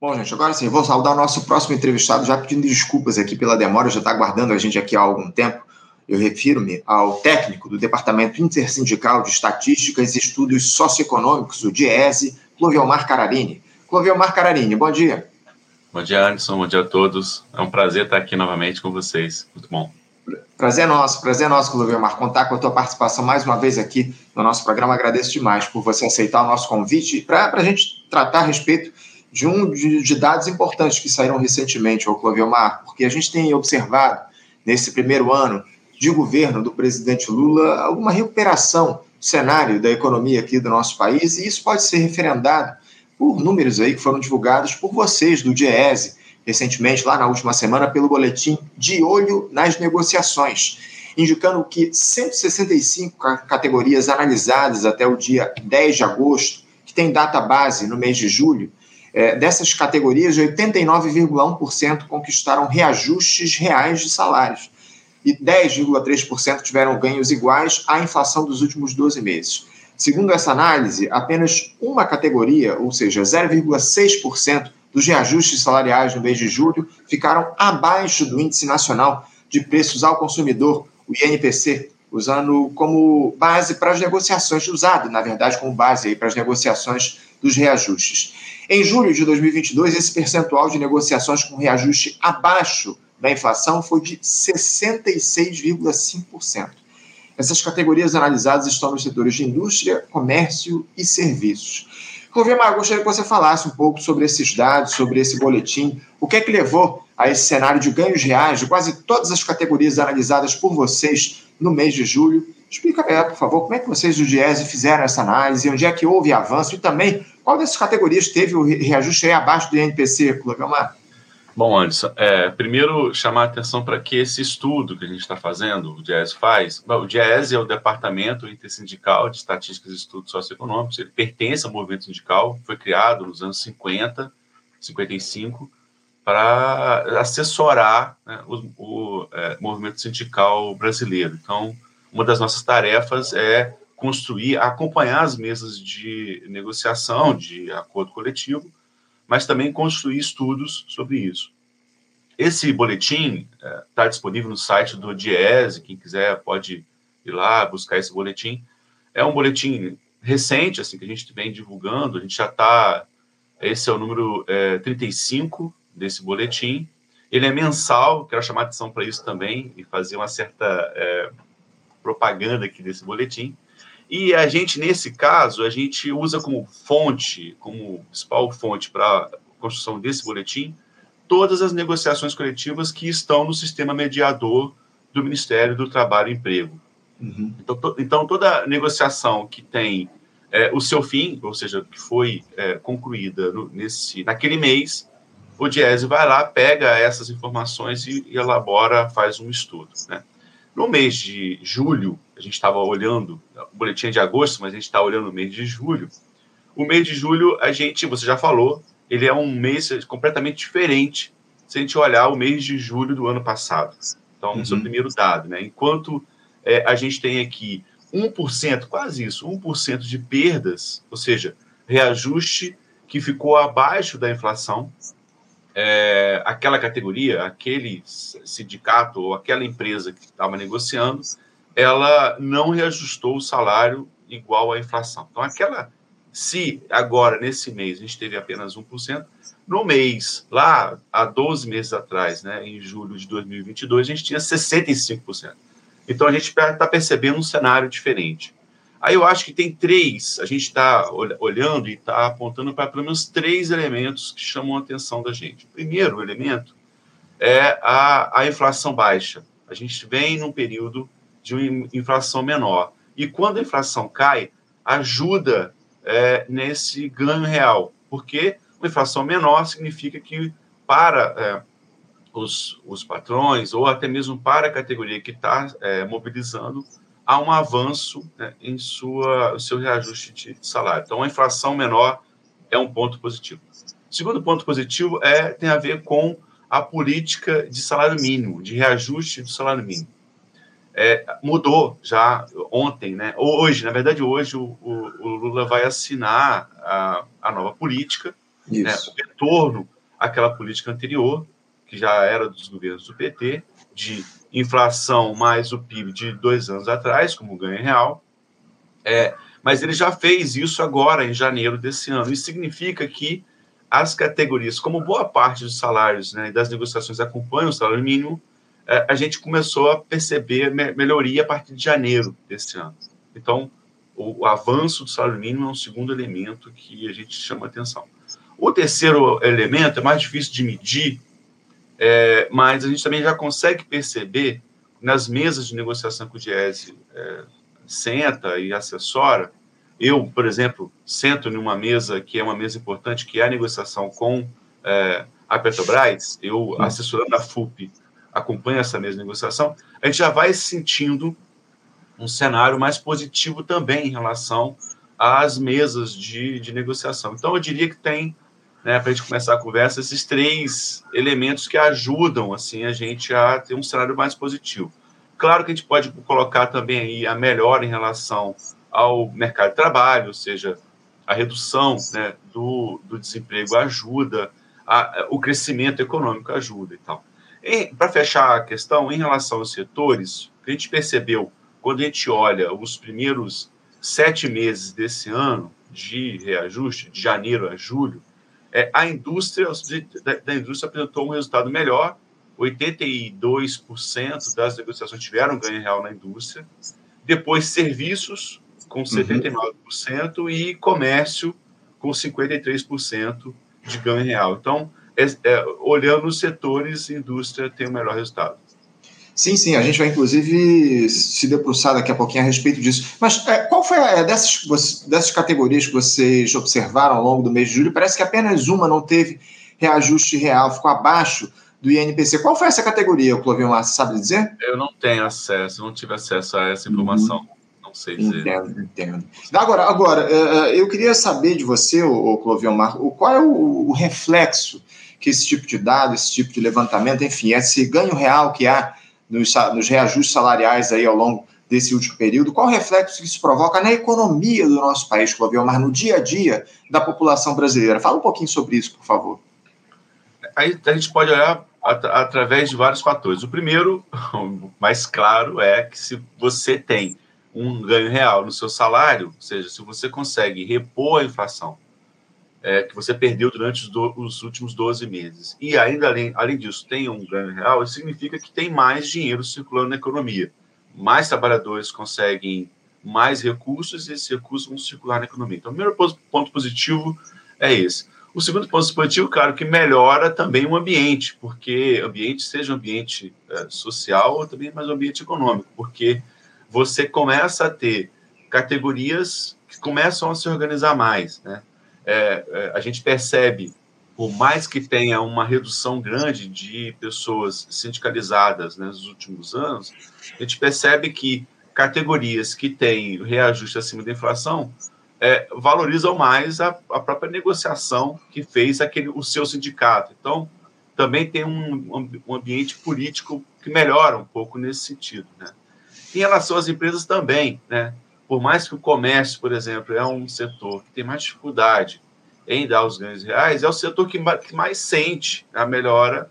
Bom, gente, agora sim, vou saudar o nosso próximo entrevistado, já pedindo desculpas aqui pela demora, já está aguardando a gente aqui há algum tempo. Eu refiro-me ao técnico do Departamento Intersindical de Estatísticas e Estudos Socioeconômicos, o DIESE, Cloviomar Cararini. Cloviomar Cararini, bom dia. Bom dia, Anderson, bom dia a todos. É um prazer estar aqui novamente com vocês. Muito bom. Prazer nosso, prazer nosso, Cloviomar, contar com a tua participação mais uma vez aqui no nosso programa. Agradeço demais por você aceitar o nosso convite para a gente tratar a respeito de um de, de, dados importantes que saíram recentemente, ao Cloviomar, porque a gente tem observado nesse primeiro ano de governo do presidente Lula alguma recuperação do cenário da economia aqui do nosso país, e isso pode ser referendado por números aí que foram divulgados por vocês do DIESE, recentemente, lá na última semana, pelo boletim De Olho nas Negociações, indicando que 165 categorias analisadas até o dia 10 de agosto, que tem data base no mês de julho, é, dessas categorias, 89,1% conquistaram reajustes reais de salários e 10,3% tiveram ganhos iguais à inflação dos últimos 12 meses. Segundo essa análise, apenas uma categoria, ou seja, 0,6% dos reajustes salariais no mês de julho, ficaram abaixo do Índice Nacional de Preços ao Consumidor, o INPC, usando como base para as negociações, usado, na verdade, como base para as negociações dos reajustes. Em julho de 2022, esse percentual de negociações com reajuste abaixo da inflação foi de 66,5%. Essas categorias analisadas estão nos setores de indústria, comércio e serviços. Rovemar, gostaria que você falasse um pouco sobre esses dados, sobre esse boletim. O que é que levou a esse cenário de ganhos reais de quase todas as categorias analisadas por vocês no mês de julho? Explica, por favor, como é que vocês do Diese fizeram essa análise, onde é que houve avanço e também qual dessas categorias teve o reajuste aí abaixo do INPC, Clovelmar? Bom, Anderson, é, primeiro chamar a atenção para que esse estudo que a gente está fazendo, o DIES faz, o DIES é o Departamento Intersindical de Estatísticas e Estudos Socioeconômicos, ele pertence ao movimento sindical, foi criado nos anos 50, 55, para assessorar né, o, o é, movimento sindical brasileiro. Então, uma das nossas tarefas é construir, acompanhar as mesas de negociação, de acordo coletivo, mas também construir estudos sobre isso. Esse boletim está é, disponível no site do Diese, quem quiser pode ir lá buscar esse boletim. É um boletim recente, assim, que a gente vem divulgando, a gente já está, esse é o número é, 35 desse boletim, ele é mensal, quero chamar atenção para isso também e fazer uma certa é, propaganda aqui desse boletim. E a gente, nesse caso, a gente usa como fonte, como principal fonte para a construção desse boletim, todas as negociações coletivas que estão no sistema mediador do Ministério do Trabalho e Emprego. Uhum. Então, to, então, toda negociação que tem é, o seu fim, ou seja, que foi é, concluída no, nesse, naquele mês, o Diese vai lá, pega essas informações e, e elabora, faz um estudo. Né? No mês de julho, a gente estava olhando, o boletim é de agosto, mas a gente está olhando o mês de julho. O mês de julho, a gente, você já falou, ele é um mês completamente diferente se a gente olhar o mês de julho do ano passado. Então, uhum. esse é o primeiro dado, né? Enquanto é, a gente tem aqui 1%, quase isso, 1% de perdas, ou seja, reajuste que ficou abaixo da inflação, é, aquela categoria, aquele sindicato ou aquela empresa que estava negociando, ela não reajustou o salário igual à inflação. Então, aquela, se agora, nesse mês, a gente teve apenas 1%, no mês, lá há 12 meses atrás, né, em julho de 2022, a gente tinha 65%. Então, a gente está percebendo um cenário diferente. Aí eu acho que tem três, a gente está olhando e está apontando para pelo menos três elementos que chamam a atenção da gente. O primeiro elemento é a, a inflação baixa. A gente vem num período de uma inflação menor. E quando a inflação cai, ajuda é, nesse ganho real, porque uma inflação menor significa que para é, os, os patrões, ou até mesmo para a categoria que está é, mobilizando, há um avanço né, em sua, seu reajuste de salário. Então, a inflação menor é um ponto positivo. O segundo ponto positivo é, tem a ver com a política de salário mínimo, de reajuste do salário mínimo. É, mudou já ontem, né? Hoje, na verdade, hoje o, o, o Lula vai assinar a, a nova política né, o retorno àquela política anterior, que já era dos governos do PT, de inflação mais o PIB de dois anos atrás, como ganho real. É, mas ele já fez isso agora, em janeiro desse ano. Isso significa que as categorias, como boa parte dos salários né, das negociações acompanham o salário mínimo, é, a gente começou a perceber melhoria a partir de janeiro desse ano. Então, o, o avanço do salário mínimo é um segundo elemento que a gente chama atenção. O terceiro elemento é mais difícil de medir, é, mas a gente também já consegue perceber nas mesas de negociação que o Diese é, senta e assessora. Eu, por exemplo, sento em uma mesa que é uma mesa importante, que é a negociação com é, a Petrobras, eu assessorando a FUP acompanho essa mesa de negociação, a gente já vai sentindo um cenário mais positivo também em relação às mesas de, de negociação. Então, eu diria que tem, né, para a gente começar a conversa, esses três elementos que ajudam assim a gente a ter um cenário mais positivo. Claro que a gente pode colocar também aí a melhora em relação ao mercado de trabalho, ou seja, a redução né, do, do desemprego ajuda, a, o crescimento econômico ajuda e tal. Para fechar a questão, em relação aos setores, a gente percebeu quando a gente olha os primeiros sete meses desse ano de reajuste, de janeiro a julho, é, a indústria da, da indústria apresentou um resultado melhor. 82% das negociações tiveram ganho real na indústria. Depois, serviços, com 79%, uhum. e comércio, com 53% de ganho real. Então, é, é, olhando os setores, indústria tem o melhor resultado. Sim, sim, a gente vai inclusive se debruçar daqui a pouquinho a respeito disso. Mas é, qual foi a, é, dessas, dessas categorias que vocês observaram ao longo do mês de julho? Parece que apenas uma não teve reajuste real, ficou abaixo do INPC. Qual foi essa categoria, Clovio Massa, sabe dizer? Eu não tenho acesso, não tive acesso a essa informação. Uhum. Não sei dizer. Entendo, entendo. Agora, agora é, eu queria saber de você, o Clovio Marco, qual é o reflexo que esse tipo de dado, esse tipo de levantamento, enfim, esse ganho real que há nos, nos reajustes salariais aí ao longo desse último período, qual o reflexo que isso provoca na economia do nosso país, Clovião, mas no dia a dia da população brasileira? Fala um pouquinho sobre isso, por favor. Aí a gente pode olhar at através de vários fatores. O primeiro, o mais claro, é que se você tem um ganho real no seu salário, ou seja, se você consegue repor a inflação é, que você perdeu durante os, do, os, últimos 12 meses, e ainda além, além disso tem um ganho real, isso significa que tem mais dinheiro circulando na economia. Mais trabalhadores conseguem mais recursos e esses recursos vão circular na economia. Então, o primeiro ponto positivo é esse. O segundo ponto positivo, claro, que melhora também o ambiente, porque ambiente, seja ambiente é, social ou também mais ambiente econômico, porque você começa a ter categorias que começam a se organizar mais, né? É, é, a gente percebe, por mais que tenha uma redução grande de pessoas sindicalizadas né, nos últimos anos, a gente percebe que categorias que têm reajuste acima da inflação é, valorizam mais a, a, própria negociação que fez aquele, o seu sindicato. Então, também tem um, um ambiente político que melhora um pouco nesse sentido. Né? Em relação às empresas também, né? por mais que o comércio, por exemplo, é um setor que tem mais dificuldade em dar os ganhos reais, é o setor que mais sente a melhora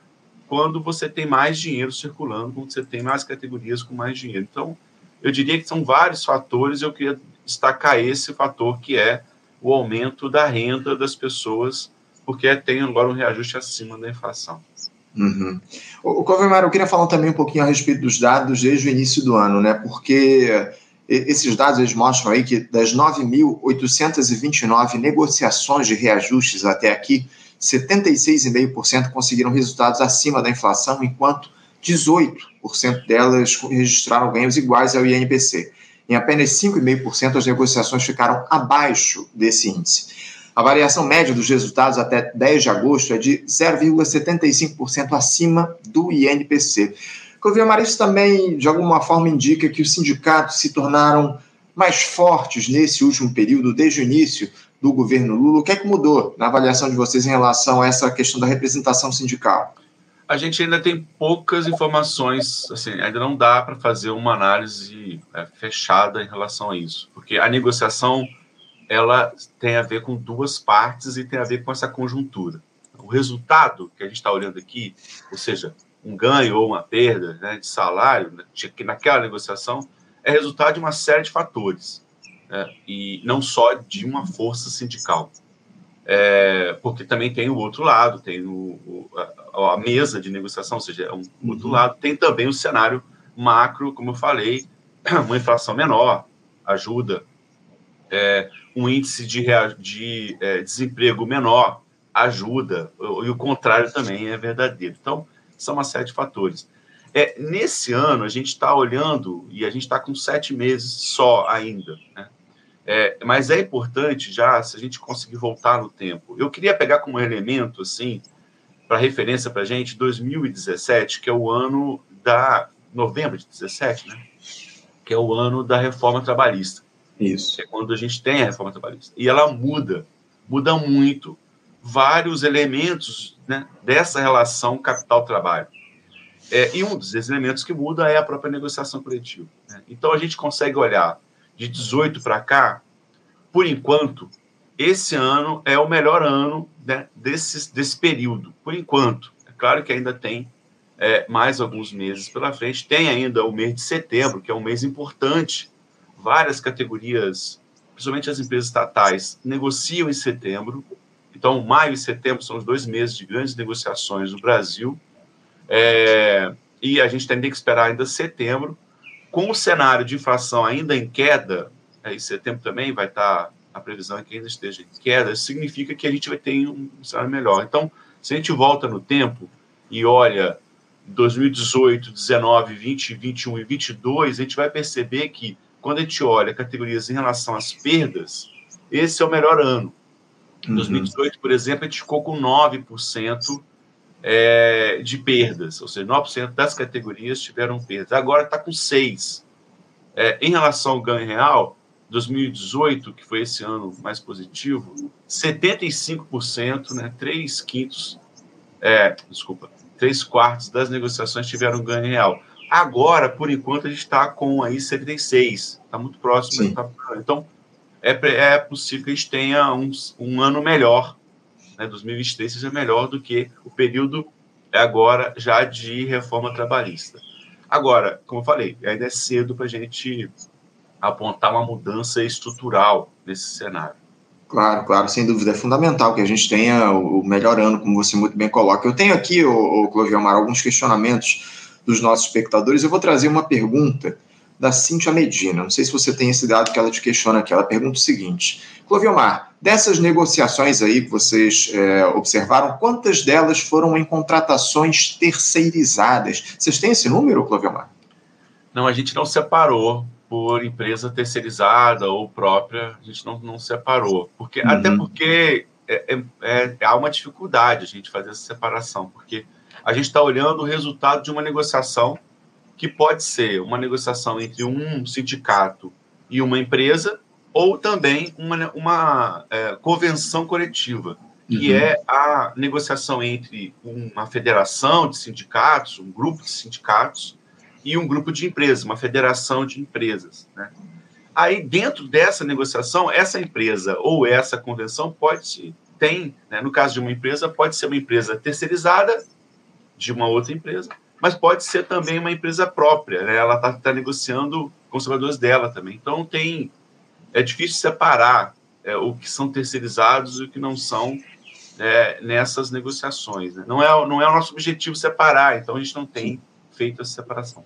quando você tem mais dinheiro circulando, quando você tem mais categorias com mais dinheiro. Então, eu diria que são vários fatores, eu queria destacar esse fator que é o aumento da renda das pessoas, porque tem agora um reajuste acima da inflação. Uhum. O, o eu queria falar também um pouquinho a respeito dos dados desde o início do ano, né? Porque esses dados eles mostram aí que das 9.829 negociações de reajustes até aqui, 76,5% conseguiram resultados acima da inflação, enquanto 18% delas registraram ganhos iguais ao INPC. Em apenas 5,5% as negociações ficaram abaixo desse índice. A variação média dos resultados até 10 de agosto é de 0,75% acima do INPC. Cloviamar, isso também, de alguma forma, indica que os sindicatos se tornaram mais fortes nesse último período, desde o início do governo Lula. O que é que mudou na avaliação de vocês em relação a essa questão da representação sindical? A gente ainda tem poucas informações, assim, ainda não dá para fazer uma análise é, fechada em relação a isso, porque a negociação ela tem a ver com duas partes e tem a ver com essa conjuntura. O resultado que a gente está olhando aqui, ou seja, um ganho ou uma perda né, de salário, que naquela negociação, é resultado de uma série de fatores, né, e não só de uma força sindical. É, porque também tem o outro lado, tem o, o, a, a, mesa de negociação, ou seja, é um uhum. outro lado, tem também o cenário macro, como eu falei, uma inflação menor ajuda, é, um índice de, de é, desemprego menor ajuda, e o contrário também é verdadeiro. Então, são uma série de fatores. É, nesse ano, a gente está olhando, e a gente está com sete meses só ainda, né? É, mas é importante já, se a gente conseguir voltar no tempo. Eu queria pegar como elemento, assim, para referência para a gente, 2017, que é o ano da. novembro de 17, né? Que é o ano da reforma trabalhista. Isso. é quando a gente tem a reforma trabalhista. E ela muda, muda muito vários elementos né, dessa relação capital-trabalho. É, e um dos elementos que muda é a própria negociação coletiva. Né? Então a gente consegue olhar de 18 para cá, por enquanto, esse ano é o melhor ano né, desse, desse período, por enquanto. É claro que ainda tem é, mais alguns meses pela frente, tem ainda o mês de setembro, que é um mês importante. Várias categorias, principalmente as empresas estatais, negociam em setembro, então, maio e setembro são os dois meses de grandes negociações no Brasil. É, e a gente tem que esperar ainda setembro. Com o cenário de inflação ainda em queda, é, em setembro também vai estar, a previsão é que ainda esteja em queda, significa que a gente vai ter um cenário melhor. Então, se a gente volta no tempo e olha 2018, 19, 20, 21 e 22, a gente vai perceber que quando a gente olha categorias em relação às perdas, esse é o melhor ano. Em 2018, uhum. por exemplo, a gente ficou com 9% é, de perdas, ou seja, 9% das categorias tiveram perdas. Agora está com 6%. É, em relação ao ganho real, 2018, que foi esse ano mais positivo, 75%, né, 3 quintos, é, desculpa, 3 quartos das negociações tiveram ganho real. Agora, por enquanto, a gente está com aí 76%, está muito próximo. Tá, então, é, é possível que a gente tenha um, um ano melhor, né, 2023 seja melhor do que o período agora já de reforma trabalhista. Agora, como eu falei, ainda é cedo para a gente apontar uma mudança estrutural nesse cenário. Claro, claro, sem dúvida. É fundamental que a gente tenha o melhor ano, como você muito bem coloca. Eu tenho aqui, o, o Clovio Amar, alguns questionamentos dos nossos espectadores. Eu vou trazer uma pergunta da Cíntia Medina. Não sei se você tem esse dado que ela te questiona aqui. Ela pergunta o seguinte: Cloviomar, dessas negociações aí que vocês é, observaram, quantas delas foram em contratações terceirizadas? Vocês têm esse número, Cloviomar? Não, a gente não separou por empresa terceirizada ou própria, a gente não, não separou. Porque, uhum. Até porque é, é, é, há uma dificuldade a gente fazer essa separação, porque a gente está olhando o resultado de uma negociação que pode ser uma negociação entre um sindicato e uma empresa, ou também uma, uma é, convenção coletiva, que uhum. é a negociação entre uma federação de sindicatos, um grupo de sindicatos, e um grupo de empresas, uma federação de empresas. Né? Aí, dentro dessa negociação, essa empresa ou essa convenção pode tem, né, no caso de uma empresa, pode ser uma empresa terceirizada de uma outra empresa, mas pode ser também uma empresa própria, né? Ela está tá negociando com os trabalhadores dela também. Então tem é difícil separar é, o que são terceirizados e o que não são é, nessas negociações. Né? Não é não é o nosso objetivo separar, então a gente não tem feito essa separação.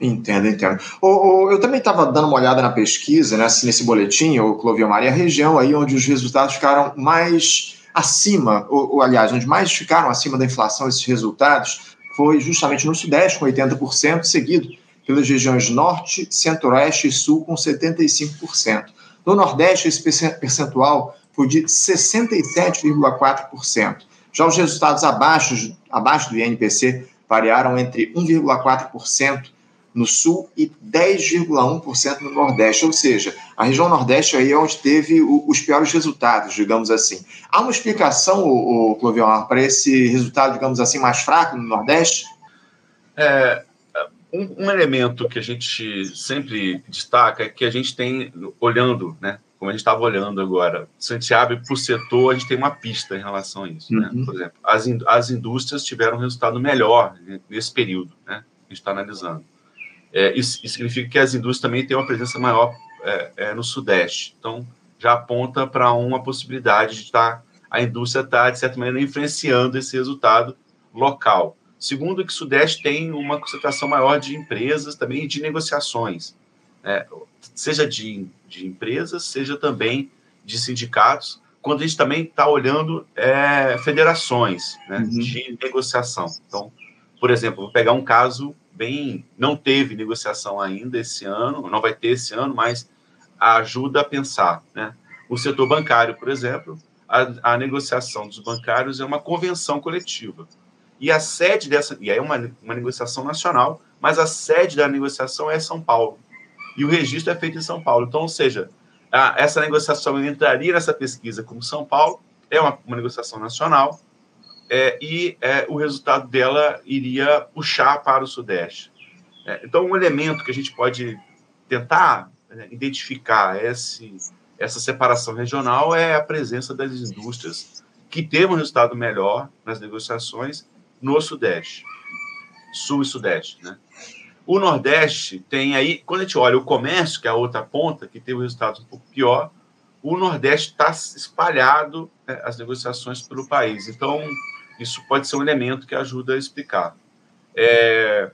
Entendo, entendo. O, o, eu também estava dando uma olhada na pesquisa, né, assim, nesse boletim, o Clovio Maria, a região aí onde os resultados ficaram mais acima, ou, ou aliás, onde mais ficaram acima da inflação esses resultados, foi justamente no Sudeste, com 80%, seguido pelas regiões Norte, Centro-Oeste e Sul, com 75%. No Nordeste, esse percentual foi de 67,4%. Já os resultados abaixo, abaixo do INPC variaram entre 1,4% no sul e 10,1% no Nordeste, ou seja, a região Nordeste aí é onde teve o, os piores resultados, digamos assim. Há uma explicação, o, o Clovion, para esse resultado, digamos assim, mais fraco no Nordeste? É, um, um, elemento que a gente sempre destaca é que a gente tem, olhando, né, como a gente estava olhando agora, abre para o setor, a gente tem uma pista em relação a isso. Né? Uhum. Né? Por exemplo, as, as indústrias tiveram um resultado melhor nesse período, né? a gente está analisando. É, isso, isso, significa que as indústrias também têm uma presença maior é, é, no Sudeste. Então, já aponta para uma possibilidade de estar, tá, a indústria está, de certa maneira, influenciando esse resultado local. Segundo, que o Sudeste tem uma concentração maior de empresas também de negociações, né? seja de, de empresas, seja também de sindicatos, quando a gente também está olhando é, federações né, uhum. de negociação. Então, por exemplo, vou pegar um caso bem. Não teve negociação ainda esse ano, não vai ter esse ano, mas ajuda a pensar. Né? O setor bancário, por exemplo, a, a negociação dos bancários é uma convenção coletiva. E a sede dessa. E aí é uma, uma negociação nacional, mas a sede da negociação é São Paulo. E o registro é feito em São Paulo. Então, ou seja, a, essa negociação entraria nessa pesquisa como São Paulo, é uma, uma negociação nacional, é, e é, o resultado dela iria puxar para o Sudeste. É, então, um elemento que a gente pode tentar né, identificar esse, essa separação regional é a presença das indústrias que teve um resultado melhor nas negociações no Sudeste, Sul e Sudeste, né? O Nordeste tem aí, quando a gente olha o comércio, que é a outra ponta, que teve resultados um pouco pior, o Nordeste está espalhado né, as negociações pelo país. Então, isso pode ser um elemento que ajuda a explicar. É,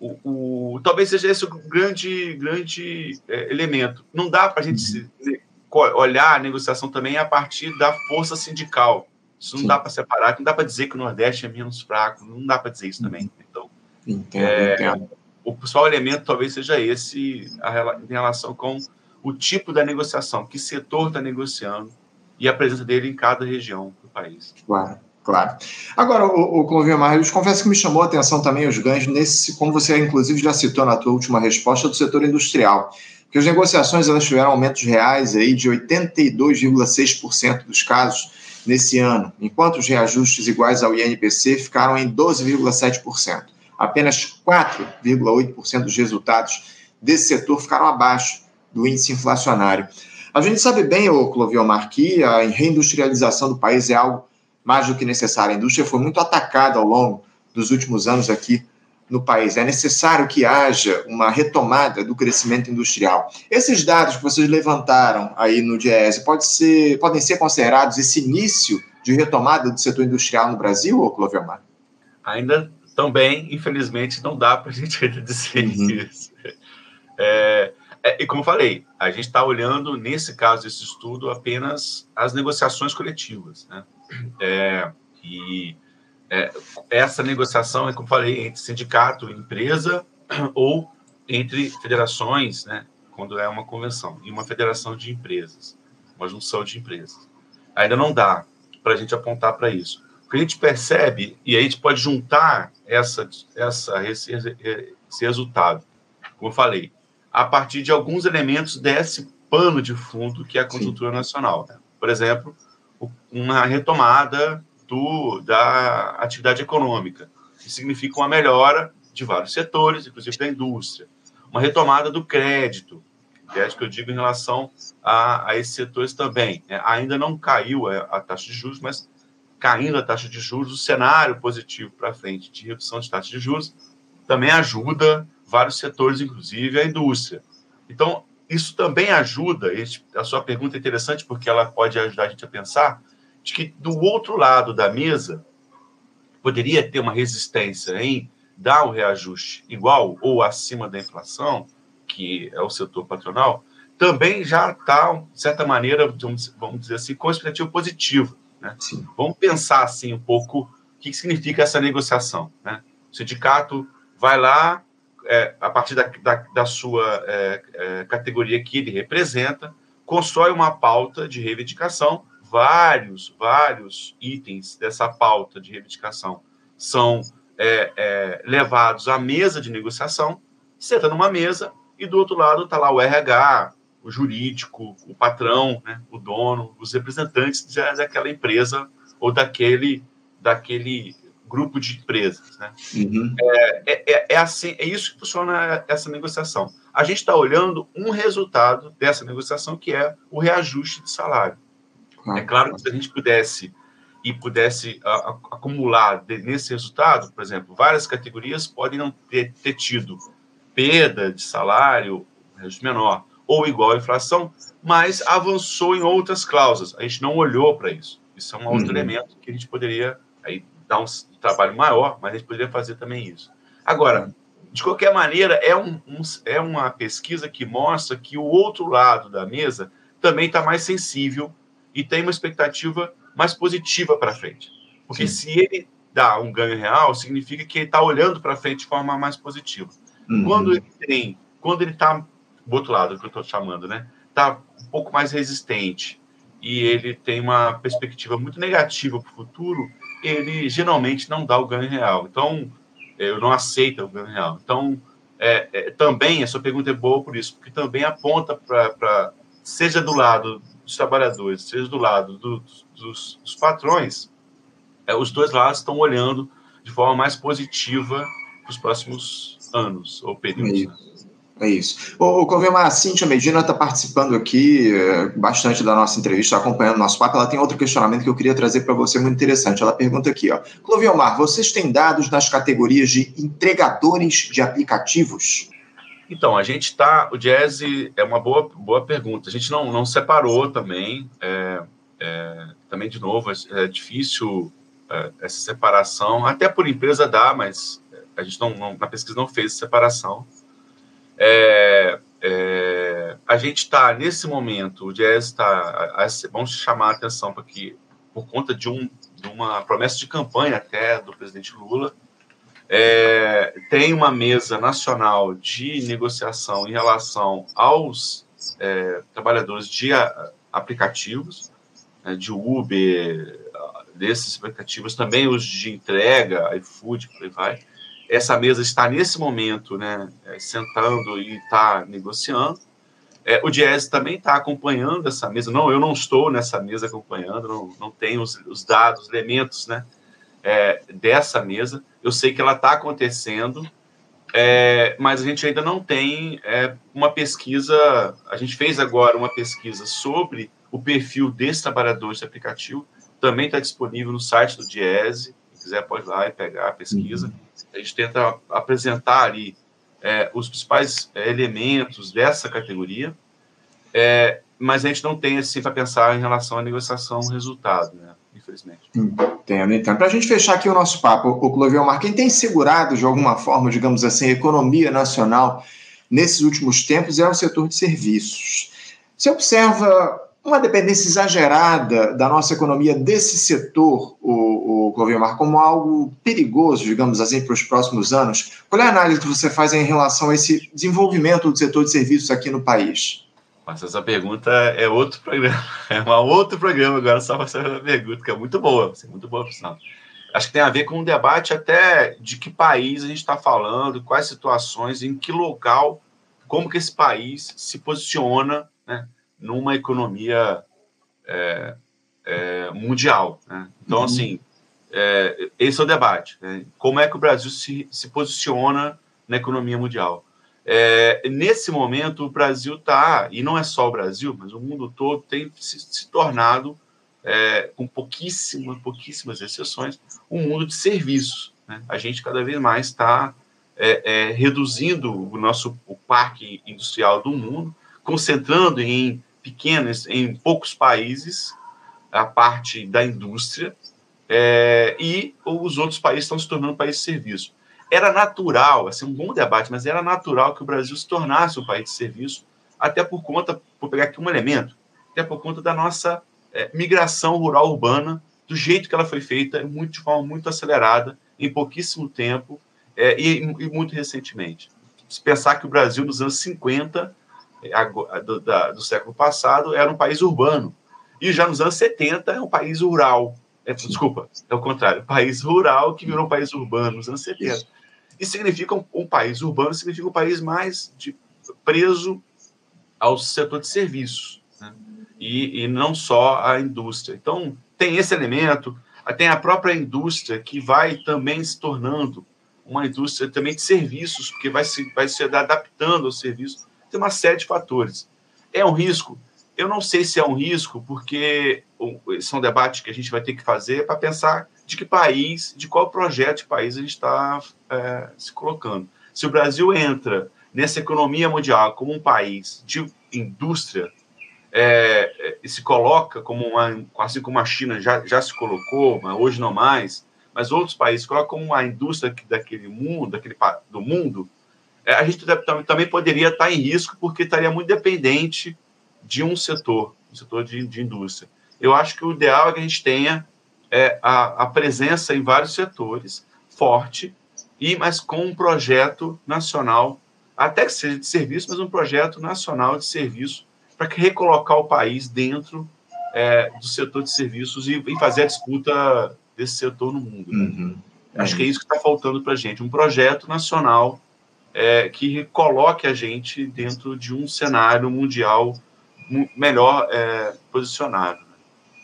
o, o, talvez seja esse o grande, grande é, elemento. Não dá para a gente se, olhar a negociação também a partir da força sindical. Isso não Sim. dá para separar, não dá para dizer que o Nordeste é menos fraco, não dá para dizer isso também. Então, entendo, é, entendo o principal elemento talvez seja esse a, em relação com o tipo da negociação, que setor está negociando e a presença dele em cada região do país. Claro. Claro. Agora, o, o Clovinho Marlos, confesso que me chamou a atenção também os ganhos nesse, como você inclusive já citou na tua última resposta, do setor industrial. Que as negociações elas tiveram aumentos reais aí de 82,6% dos casos nesse ano, enquanto os reajustes iguais ao INPC ficaram em 12,7% apenas 4,8% dos resultados desse setor ficaram abaixo do índice inflacionário. A gente sabe bem, o Cloviomar, que a reindustrialização do país é algo mais do que necessário. A indústria foi muito atacada ao longo dos últimos anos aqui no país. É necessário que haja uma retomada do crescimento industrial. Esses dados que vocês levantaram aí no DIES pode ser, podem ser considerados esse início de retomada do setor industrial no Brasil, ou Cloviomar? Ainda também, infelizmente, não dá para a gente dizer uhum. isso. É, é, e como falei, a gente está olhando, nesse caso, esse estudo, apenas as negociações coletivas. Né? É, e é, essa negociação é, como eu falei, entre sindicato e empresa ou entre federações, né, quando é uma convenção, e uma federação de empresas, uma junção de empresas. Ainda não dá para a gente apontar para isso que a gente percebe, e a gente pode juntar essa, essa, esse, esse resultado, como eu falei, a partir de alguns elementos desse pano de fundo que é a conjuntura Sim. nacional. Por exemplo, uma retomada do, da atividade econômica, que significa uma melhora de vários setores, inclusive da indústria. Uma retomada do crédito, crédito que eu digo em relação a, a esses setores também. Né? Ainda não caiu a, a taxa de juros, mas caindo a taxa de juros, o cenário positivo para frente de redução de taxa de juros também ajuda vários setores, inclusive a indústria. Então, isso também ajuda, a sua pergunta é interessante porque ela pode ajudar a gente a pensar de que do outro lado da mesa poderia ter uma resistência em dar o um reajuste igual ou acima da inflação, que é o setor patronal, também já está, de certa maneira, vamos dizer assim, com expectativa positiva. Né? Vamos pensar assim um pouco o que significa essa negociação. Né? O sindicato vai lá, é, a partir da, da, da sua é, é, categoria que ele representa, constrói uma pauta de reivindicação. Vários, vários itens dessa pauta de reivindicação são é, é, levados à mesa de negociação, senta numa mesa e do outro lado está lá o RH, o jurídico, o patrão, né, o dono, os representantes daquela empresa ou daquele, daquele grupo de empresas. Né? Uhum. É, é, é, assim, é isso que funciona essa negociação. A gente está olhando um resultado dessa negociação, que é o reajuste de salário. Ah, é claro que se a gente pudesse e pudesse a, a, acumular de, nesse resultado, por exemplo, várias categorias podem não ter, ter tido perda de salário, menor, ou igual à inflação, mas avançou em outras cláusulas. A gente não olhou para isso. Isso é um outro uhum. elemento que a gente poderia aí, dar um trabalho maior, mas a gente poderia fazer também isso. Agora, de qualquer maneira, é, um, um, é uma pesquisa que mostra que o outro lado da mesa também está mais sensível e tem uma expectativa mais positiva para frente. Porque Sim. se ele dá um ganho real, significa que ele está olhando para frente de forma mais positiva. Uhum. Quando ele tem, quando ele está do outro lado, que eu estou chamando, né? Está um pouco mais resistente e ele tem uma perspectiva muito negativa para o futuro, ele geralmente não dá o ganho real. Então, eu não aceito o ganho real. Então, é, é, também, a sua pergunta é boa por isso, porque também aponta para, seja do lado dos trabalhadores, seja do lado do, dos, dos, patrões, é, os dois lados estão olhando de forma mais positiva para os próximos anos ou períodos. Né? É isso. O, o a Cíntia Medina está participando aqui é, bastante da nossa entrevista, acompanhando nosso papo. Ela tem outro questionamento que eu queria trazer para você, muito interessante. Ela pergunta aqui, ó. Cloviomar, vocês têm dados nas categorias de entregadores de aplicativos? Então, a gente está. O Jazz é uma boa, boa pergunta. A gente não, não separou também. É, é, também, de novo, é, é difícil é, essa separação. Até por empresa dá, mas a gente não, não na pesquisa não fez separação. É, é, a gente está, nesse momento, o Jazz está. Vamos chamar a atenção para que, por conta de, um, de, uma promessa de campanha até do presidente Lula, é, tem uma mesa nacional de negociação em relação aos é, trabalhadores de a, aplicativos, né, de Uber, desses aplicativos, também os de entrega, iFood, por aí vai essa mesa está nesse momento, né, é, sentando e está negociando. É, o Diese também está acompanhando essa mesa. Não, eu não estou nessa mesa acompanhando, não, não tenho os, os dados, elementos, né, é, dessa mesa. Eu sei que ela está acontecendo, é, mas a gente ainda não tem é, uma pesquisa. A gente fez agora uma pesquisa sobre o perfil desse trabalhador de aplicativo. Também está disponível no site do Diese quiser pode ir lá e pegar a pesquisa. Uhum. A gente tenta apresentar ali é, os principais é, elementos dessa categoria, é, mas a gente não tem assim para pensar em relação à negociação resultado, né? Infelizmente. Entendo, então. Para a gente fechar aqui o nosso papo, o Cloviomar, quem tem segurado de alguma forma, digamos assim, a economia nacional nesses últimos tempos é o setor de serviços. Você observa uma dependência exagerada da nossa economia desse setor, o, o Cloviomar, como algo perigoso, digamos assim, para os próximos anos? Qual é a análise que você faz em relação a esse desenvolvimento do setor de serviços aqui no país? Mas essa pergunta é outro programa, é um outro programa agora só para essa pergunta, que é muito boa, é muito boa, pessoal. Acho que tem a ver com um debate até de que país a gente está falando, quais situações, em que local, como que esse país se posiciona? Numa economia é, é, mundial. Né? Então, uhum. assim, é, esse é o debate. Né? Como é que o Brasil se, se posiciona na economia mundial? É, nesse momento, o Brasil está, e não é só o Brasil, mas o mundo todo tem se, se tornado, é, com pouquíssimas, pouquíssimas exceções, um mundo de serviços. Né? A gente cada vez mais está é, reduzindo o nosso o parque industrial do mundo, concentrando em pequenas em poucos países, a parte da indústria, é, e os outros países estão se tornando países de serviço. Era natural, assim, um bom debate, mas era natural que o Brasil se tornasse um país de serviço, até por conta, vou pegar aqui um elemento, até por conta da nossa é, migração rural urbana, do jeito que ela foi feita, muito, de forma muito acelerada, em pouquíssimo tempo é, e, e muito recentemente. Se pensar que o Brasil, nos anos 50, do, da, do século passado era um país urbano. E já nos anos 70 é um país rural. É, desculpa, é o contrário. País rural que virou um país urbano nos anos 70. E significa um, um país urbano, significa um país mais de, preso ao setor de serviços. Né? E, e não só à indústria. Então, tem esse elemento. Tem a própria indústria que vai também se tornando uma indústria também de serviços, porque vai se, vai se adaptando ao serviço. Tem uma série de fatores. É um risco? Eu não sei se é um risco, porque esse é um debate que a gente vai ter que fazer para pensar de que país, de qual projeto de país a gente está é, se colocando. Se o Brasil entra nessa economia mundial como um país de indústria é, e se coloca como uma, assim como a China já, já se colocou, mas hoje não mais, mas outros países colocam como uma indústria daquele mundo, daquele do mundo, é, a gente também poderia estar em risco porque estaria muito dependente de um setor, um setor de, de indústria. Eu acho que o ideal é que a gente tenha é, a, a presença em vários setores forte e mas com um projeto nacional, até que seja de serviço, mas um projeto nacional de serviço para recolocar o país dentro é, do setor de serviços e, e, fazer a disputa desse setor no mundo. Né? Uhum. Acho que é isso que está faltando para a gente, um projeto nacional é, que coloque a gente dentro de um cenário mundial melhor é, posicionado.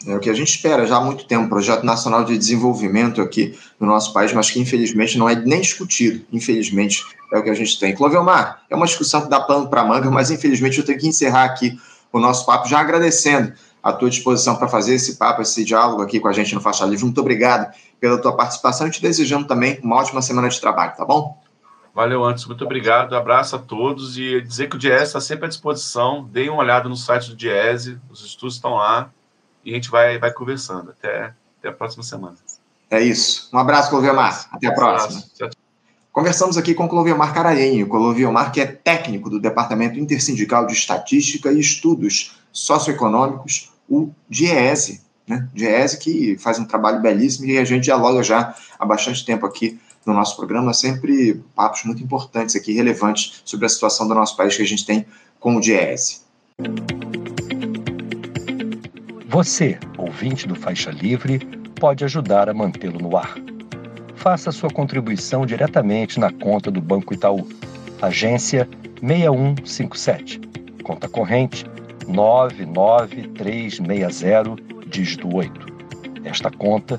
É o que a gente espera já há muito tempo, projeto nacional de desenvolvimento aqui no nosso país, mas que infelizmente não é nem discutido. Infelizmente é o que a gente tem. Clovelmar, é uma discussão que dá pano para manga, mas infelizmente eu tenho que encerrar aqui o nosso papo, já agradecendo a tua disposição para fazer esse papo, esse diálogo aqui com a gente no Faixa Livre. Muito obrigado pela tua participação e te desejando também uma ótima semana de trabalho, tá bom? Valeu, antes, muito obrigado. Abraço a todos e dizer que o Diese está sempre à disposição. Deem uma olhada no site do Diese, os estudos estão lá e a gente vai, vai conversando. Até, até a próxima semana. É isso. Um abraço, Cloviomar. Até a próxima. Tchau, tchau. Conversamos aqui com Cloviomar Caraenho. Cloviomar, que é técnico do Departamento Intersindical de Estatística e Estudos Socioeconômicos, o DIESE. Né? DIESE que faz um trabalho belíssimo e a gente dialoga já há bastante tempo aqui no nosso programa, sempre papos muito importantes aqui, relevantes sobre a situação do nosso país que a gente tem com o DIESE. Você, ouvinte do Faixa Livre, pode ajudar a mantê-lo no ar. Faça sua contribuição diretamente na conta do Banco Itaú, agência 6157, conta corrente 99360, dígito 8. Esta conta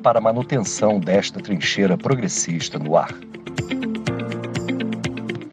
para a manutenção desta trincheira progressista no ar.